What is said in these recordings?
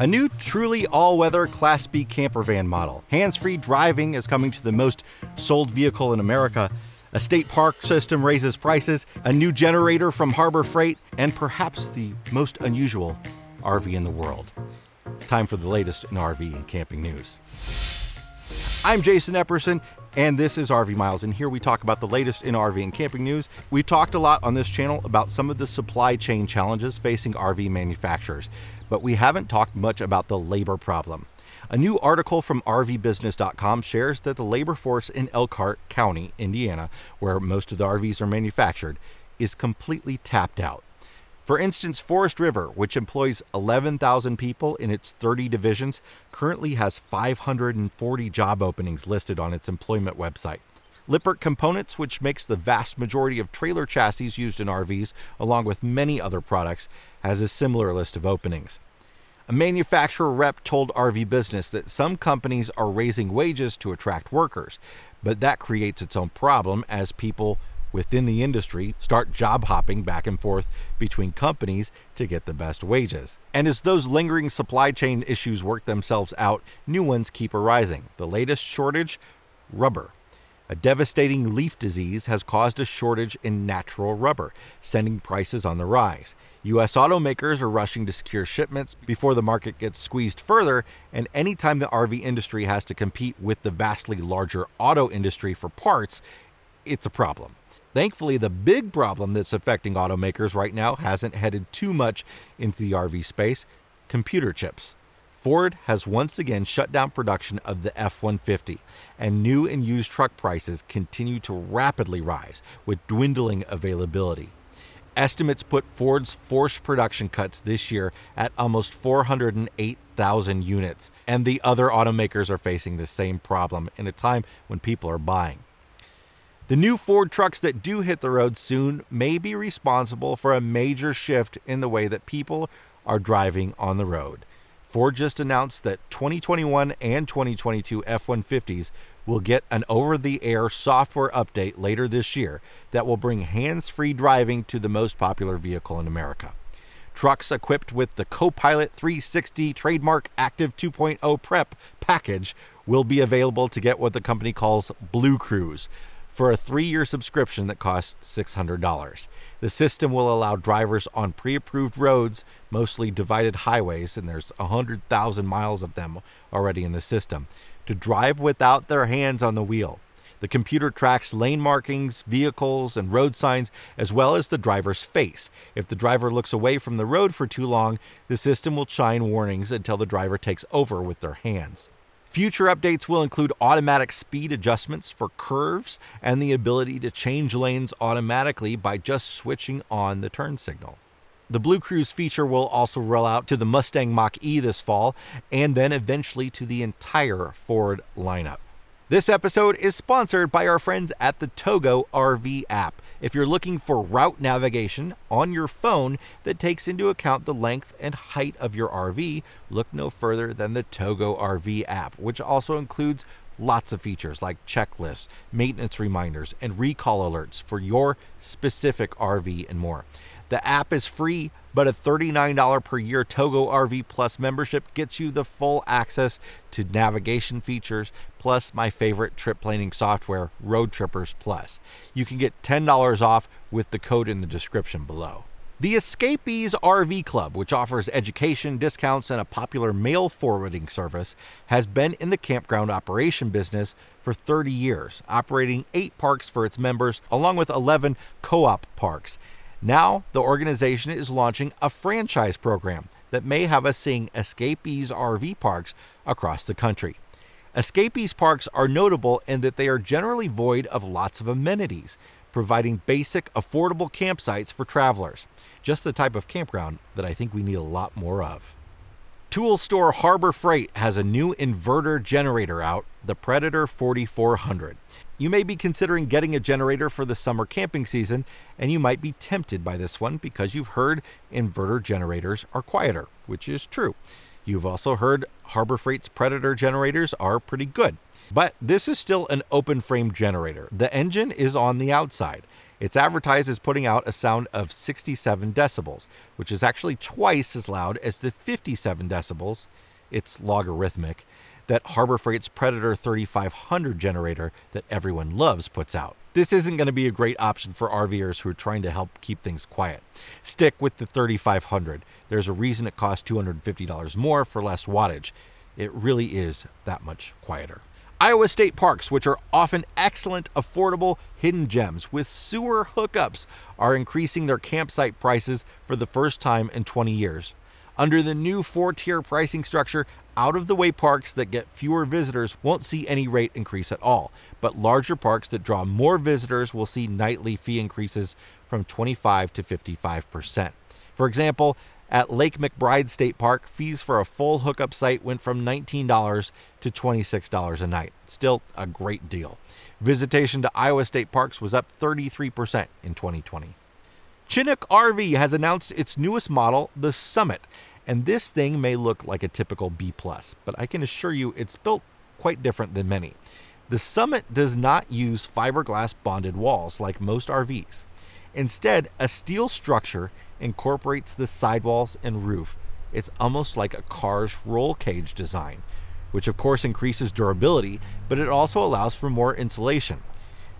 A new truly all weather Class B camper van model. Hands free driving is coming to the most sold vehicle in America. A state park system raises prices, a new generator from Harbor Freight, and perhaps the most unusual RV in the world. It's time for the latest in RV and camping news. I'm Jason Epperson, and this is RV Miles, and here we talk about the latest in RV and camping news. We've talked a lot on this channel about some of the supply chain challenges facing RV manufacturers but we haven't talked much about the labor problem. A new article from RVBusiness.com shares that the labor force in Elkhart County, Indiana, where most of the RVs are manufactured, is completely tapped out. For instance, Forest River, which employs 11,000 people in its 30 divisions, currently has 540 job openings listed on its employment website. Lippert Components, which makes the vast majority of trailer chassis used in RVs, along with many other products, has a similar list of openings. A manufacturer rep told RV Business that some companies are raising wages to attract workers, but that creates its own problem as people within the industry start job hopping back and forth between companies to get the best wages. And as those lingering supply chain issues work themselves out, new ones keep arising. The latest shortage rubber. A devastating leaf disease has caused a shortage in natural rubber, sending prices on the rise. U.S. automakers are rushing to secure shipments before the market gets squeezed further, and anytime the RV industry has to compete with the vastly larger auto industry for parts, it's a problem. Thankfully, the big problem that's affecting automakers right now hasn't headed too much into the RV space computer chips. Ford has once again shut down production of the F 150, and new and used truck prices continue to rapidly rise with dwindling availability. Estimates put Ford's forced production cuts this year at almost 408,000 units, and the other automakers are facing the same problem in a time when people are buying. The new Ford trucks that do hit the road soon may be responsible for a major shift in the way that people are driving on the road. Ford just announced that 2021 and 2022 F 150s will get an over the air software update later this year that will bring hands free driving to the most popular vehicle in America. Trucks equipped with the Copilot 360 trademark Active 2.0 Prep package will be available to get what the company calls BlueCruise, for a three year subscription that costs $600. The system will allow drivers on pre approved roads, mostly divided highways, and there's 100,000 miles of them already in the system, to drive without their hands on the wheel. The computer tracks lane markings, vehicles, and road signs, as well as the driver's face. If the driver looks away from the road for too long, the system will shine warnings until the driver takes over with their hands. Future updates will include automatic speed adjustments for curves and the ability to change lanes automatically by just switching on the turn signal. The BlueCruise feature will also roll out to the Mustang Mach E this fall and then eventually to the entire Ford lineup. This episode is sponsored by our friends at the Togo RV app. If you're looking for route navigation on your phone that takes into account the length and height of your RV, look no further than the Togo RV app, which also includes lots of features like checklists, maintenance reminders, and recall alerts for your specific RV and more. The app is free, but a $39 per year Togo RV Plus membership gets you the full access to navigation features, plus my favorite trip planning software, Roadtrippers Plus. You can get $10 off with the code in the description below. The Escapees RV Club, which offers education, discounts, and a popular mail forwarding service, has been in the campground operation business for 30 years, operating eight parks for its members, along with 11 co op parks. Now, the organization is launching a franchise program that may have us seeing escapees RV parks across the country. Escapees parks are notable in that they are generally void of lots of amenities, providing basic, affordable campsites for travelers. Just the type of campground that I think we need a lot more of. Tool store Harbor Freight has a new inverter generator out, the Predator 4400. You may be considering getting a generator for the summer camping season, and you might be tempted by this one because you've heard inverter generators are quieter, which is true. You've also heard Harbor Freight's Predator generators are pretty good. But this is still an open frame generator. The engine is on the outside. It's advertised as putting out a sound of 67 decibels, which is actually twice as loud as the 57 decibels, it's logarithmic, that Harbor Freight's Predator 3500 generator that everyone loves puts out. This isn't going to be a great option for RVers who are trying to help keep things quiet. Stick with the 3500. There's a reason it costs $250 more for less wattage. It really is that much quieter. Iowa State parks, which are often excellent, affordable, hidden gems with sewer hookups, are increasing their campsite prices for the first time in 20 years. Under the new four tier pricing structure, out of the way parks that get fewer visitors won't see any rate increase at all, but larger parks that draw more visitors will see nightly fee increases from 25 to 55%. For example, at Lake McBride State Park, fees for a full hookup site went from $19 to $26 a night. Still a great deal. Visitation to Iowa State Parks was up 33% in 2020. Chinook RV has announced its newest model, the Summit, and this thing may look like a typical B+, but I can assure you it's built quite different than many. The Summit does not use fiberglass bonded walls like most RVs. Instead, a steel structure incorporates the sidewalls and roof. It's almost like a car's roll cage design, which of course increases durability, but it also allows for more insulation.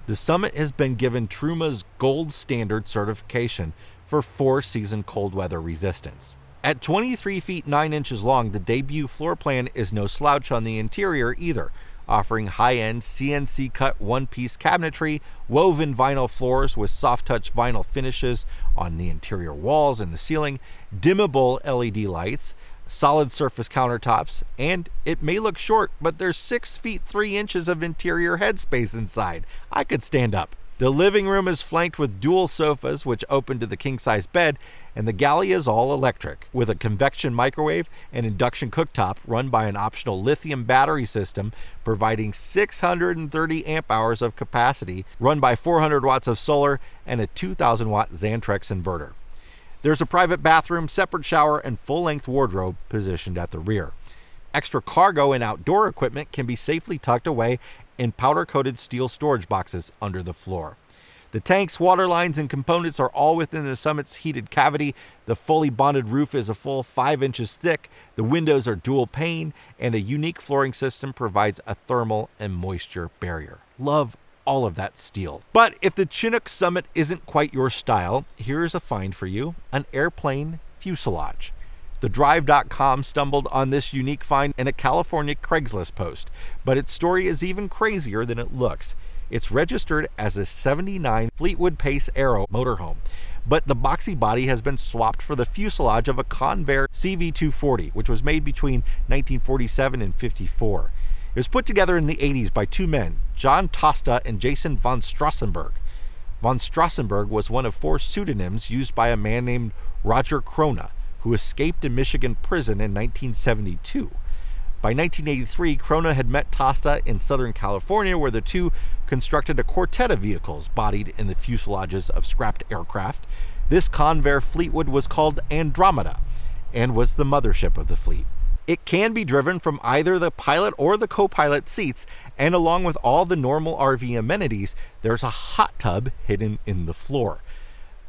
The Summit has been given Truma's Gold Standard certification for four season cold weather resistance. At 23 feet 9 inches long, the debut floor plan is no slouch on the interior either, offering high end CNC cut one piece cabinetry, woven vinyl floors with soft touch vinyl finishes on the interior walls and the ceiling, dimmable LED lights, solid surface countertops, and it may look short, but there's 6 feet 3 inches of interior headspace inside. I could stand up. The living room is flanked with dual sofas, which open to the king size bed, and the galley is all electric, with a convection microwave and induction cooktop run by an optional lithium battery system, providing 630 amp hours of capacity, run by 400 watts of solar and a 2000 watt Xantrex inverter. There's a private bathroom, separate shower, and full length wardrobe positioned at the rear. Extra cargo and outdoor equipment can be safely tucked away in powder coated steel storage boxes under the floor. The tanks, water lines, and components are all within the summit's heated cavity. The fully bonded roof is a full 5 inches thick. The windows are dual pane, and a unique flooring system provides a thermal and moisture barrier. Love all of that steel. But if the Chinook Summit isn't quite your style, here's a find for you an airplane fuselage. TheDrive.com stumbled on this unique find in a California Craigslist post, but its story is even crazier than it looks. It's registered as a 79 Fleetwood Pace Arrow motorhome, but the boxy body has been swapped for the fuselage of a Convair CV240, which was made between 1947 and 54. It was put together in the 80s by two men, John Tosta and Jason von Strassenberg. Von Strassenberg was one of four pseudonyms used by a man named Roger Krona who escaped a Michigan prison in 1972. By 1983, Krona had met Tosta in Southern California, where the two constructed a quartet of vehicles bodied in the fuselages of scrapped aircraft. This Convair Fleetwood was called Andromeda and was the mothership of the fleet. It can be driven from either the pilot or the co pilot seats, and along with all the normal RV amenities, there's a hot tub hidden in the floor.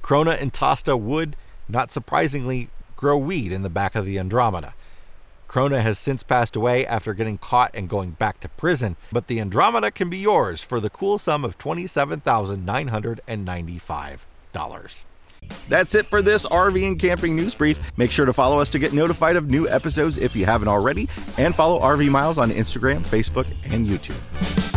Krona and Tosta would, not surprisingly, grow weed in the back of the Andromeda. Krona has since passed away after getting caught and going back to prison, but the Andromeda can be yours for the cool sum of $27,995. That's it for this RV and camping news brief. Make sure to follow us to get notified of new episodes if you haven't already, and follow RV Miles on Instagram, Facebook, and YouTube.